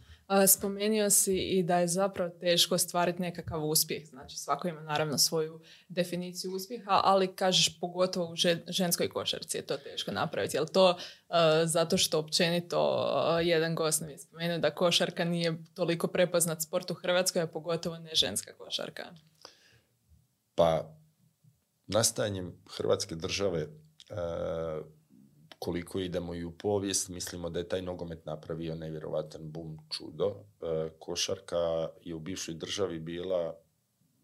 Spomenio si i da je zapravo teško ostvariti nekakav uspjeh. Znači svako ima naravno svoju definiciju uspjeha, ali kažeš pogotovo u ženskoj košarci je to teško napraviti. Je to zato što općenito jedan gost nam je spomenuo da košarka nije toliko prepoznat sport u Hrvatskoj, a pogotovo ne ženska košarka? Pa nastajanjem Hrvatske države koliko idemo i u povijest, mislimo da je taj nogomet napravio nevjerovatan bum čudo. E, košarka je u bivšoj državi bila,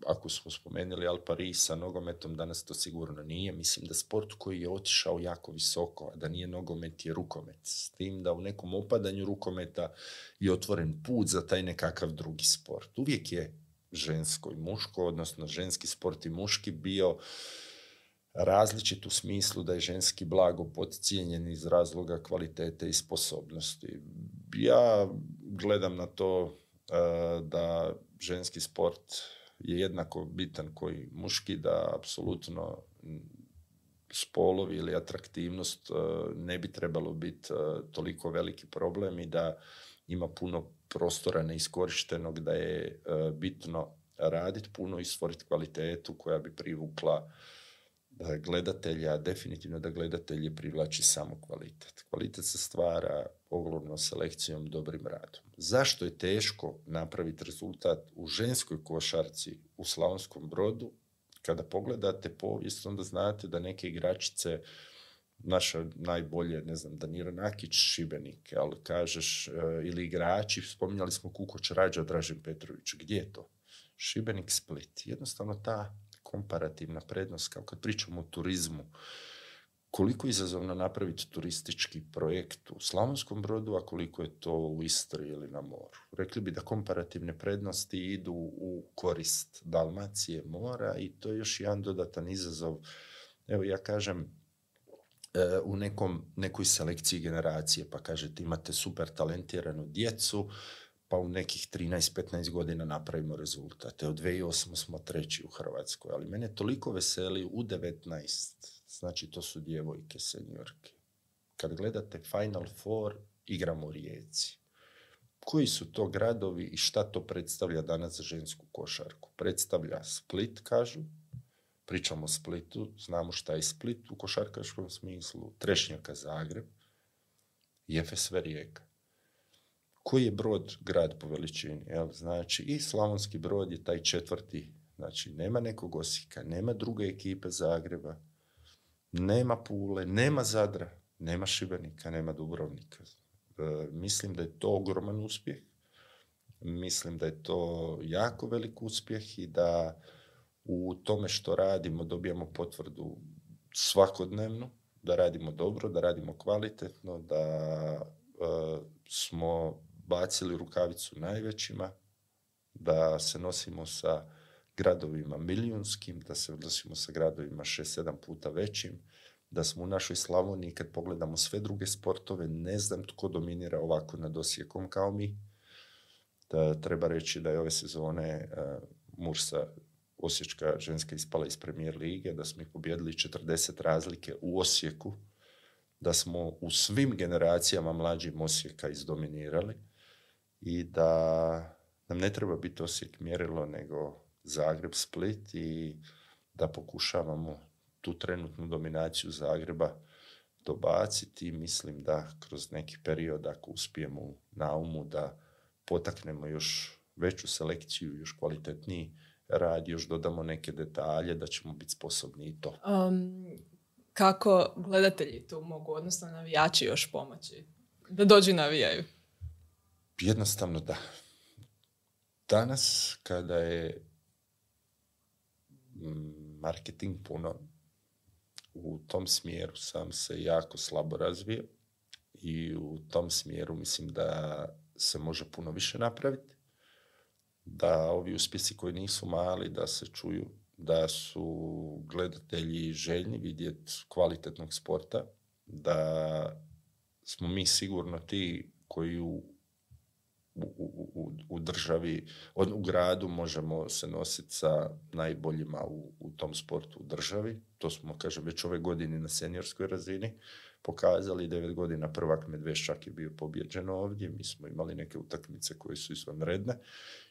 ako smo spomenuli Al Paris sa nogometom, danas to sigurno nije. Mislim da sport koji je otišao jako visoko, a da nije nogomet je rukomet. S tim da u nekom opadanju rukometa je otvoren put za taj nekakav drugi sport. Uvijek je žensko i muško, odnosno ženski sport i muški bio različit u smislu da je ženski blago podcijenjen iz razloga kvalitete i sposobnosti. Ja gledam na to e, da ženski sport je jednako bitan koji muški, da apsolutno spolovi ili atraktivnost e, ne bi trebalo biti e, toliko veliki problem i da ima puno prostora neiskorištenog, da je bitno raditi puno i stvoriti kvalitetu koja bi privukla gledatelja, definitivno da gledatelje privlači samo kvalitet. Kvalitet se stvara ogromnom selekcijom, dobrim radom. Zašto je teško napraviti rezultat u ženskoj košarci u Slavonskom brodu? Kada pogledate povijest, onda znate da neke igračice naša najbolje, ne znam, Danira Nakić, Šibenik, ali kažeš, e, ili igrači, spominjali smo Kukoć Rađa, Dražen Petrović, gdje je to? Šibenik Split. Jednostavno ta komparativna prednost, kao kad pričamo o turizmu, koliko je izazovno napraviti turistički projekt u Slavonskom brodu, a koliko je to u Istri ili na moru. Rekli bi da komparativne prednosti idu u korist Dalmacije mora i to je još jedan dodatan izazov. Evo ja kažem, e, u nekom, nekoj selekciji generacije, pa kažete imate super talentiranu djecu, pa u nekih 13-15 godina napravimo rezultate. Od 2008 smo treći u Hrvatskoj, ali mene toliko veseli u 19, znači to su djevojke, senjorke. Kad gledate Final Four, igramo u Rijeci. Koji su to gradovi i šta to predstavlja danas za žensku košarku? Predstavlja Split, kažu. Pričamo o Splitu, znamo šta je Split u košarkaškom smislu. Trešnjaka Zagreb i FSV Rijeka koji je brod grad po veličini. Jel? Znači, i Slavonski brod je taj četvrti. Znači, nema nekog Osijeka, nema druge ekipe Zagreba, nema Pule, nema Zadra, nema Šibenika, nema Dubrovnika. E, mislim da je to ogroman uspjeh. Mislim da je to jako velik uspjeh i da u tome što radimo dobijamo potvrdu svakodnevno, da radimo dobro, da radimo kvalitetno, da e, smo bacili rukavicu najvećima, da se nosimo sa gradovima milijunskim, da se nosimo sa gradovima šest, sedam puta većim, da smo u našoj Slavoniji, kad pogledamo sve druge sportove, ne znam tko dominira ovako nad Osijekom kao mi. Da, treba reći da je ove sezone uh, Mursa Osječka ženska ispala iz premijer lige, da smo ih pobjedili 40 razlike u Osijeku, da smo u svim generacijama mlađim Osijeka izdominirali i da nam ne treba biti Osijek mjerilo, nego Zagreb, Split i da pokušavamo tu trenutnu dominaciju Zagreba dobaciti. Mislim da kroz neki period, ako uspijemo na umu, da potaknemo još veću selekciju, još kvalitetniji rad, još dodamo neke detalje, da ćemo biti sposobni i to. Um, kako gledatelji tu mogu, odnosno navijači još pomoći? Da dođu navijaju? Jednostavno da. Danas kada je marketing puno u tom smjeru sam se jako slabo razvio i u tom smjeru mislim da se može puno više napraviti. Da ovi uspjesi koji nisu mali, da se čuju, da su gledatelji željni vidjeti kvalitetnog sporta, da smo mi sigurno ti koji u, u, u, u državi, u gradu možemo se nositi sa najboljima u, u tom sportu u državi. To smo, kažem, već ove godine na seniorskoj razini pokazali. Devet godina prvak Medvešćak je bio pobjeđen ovdje. Mi smo imali neke utakmice koje su izvanredne.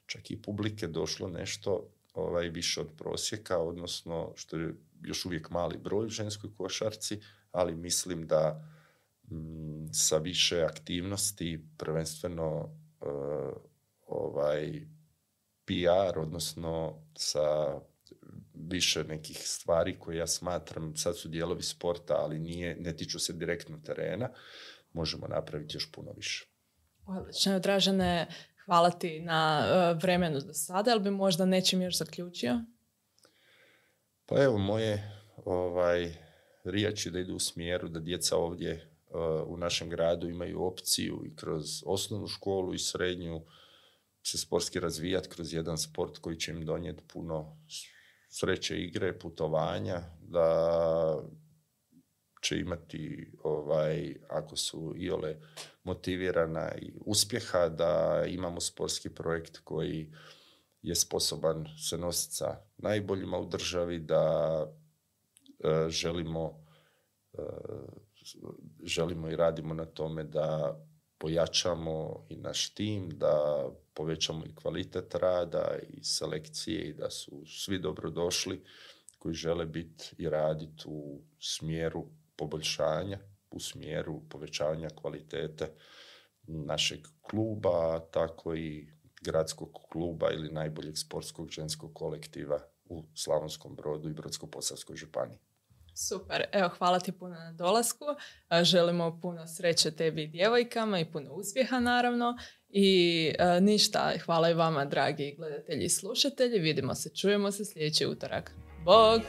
Čak i publike došlo nešto ovaj, više od prosjeka, odnosno što je još uvijek mali broj u ženskoj košarci, ali mislim da mm, sa više aktivnosti, prvenstveno ovaj PR, odnosno sa više nekih stvari koje ja smatram, sad su dijelovi sporta, ali nije, ne tiču se direktno terena, možemo napraviti još puno više. Odlično, Dražene, hvala ti na uh, vremenu do sada, ali bi možda nečim još zaključio? Pa evo, moje ovaj, riječi da idu u smjeru da djeca ovdje u našem gradu imaju opciju i kroz osnovnu školu i srednju se sportski razvijati kroz jedan sport koji će im donijeti puno sreće igre, putovanja, da će imati, ovaj, ako su iole motivirana i uspjeha, da imamo sportski projekt koji je sposoban se nositi sa najboljima u državi, da e, želimo, e, želimo i radimo na tome da pojačamo i naš tim, da povećamo i kvalitet rada i selekcije i da su svi dobrodošli koji žele biti i raditi u smjeru poboljšanja, u smjeru povećanja kvalitete našeg kluba, tako i gradskog kluba ili najboljeg sportskog ženskog kolektiva u Slavonskom brodu i Brodsko-posavskoj županiji. Super, evo hvala ti puno na dolasku. Želimo puno sreće tebi i djevojkama i puno uspjeha naravno. I ništa, hvala i vama dragi gledatelji i slušatelji. Vidimo se, čujemo se sljedeći utorak. Bog!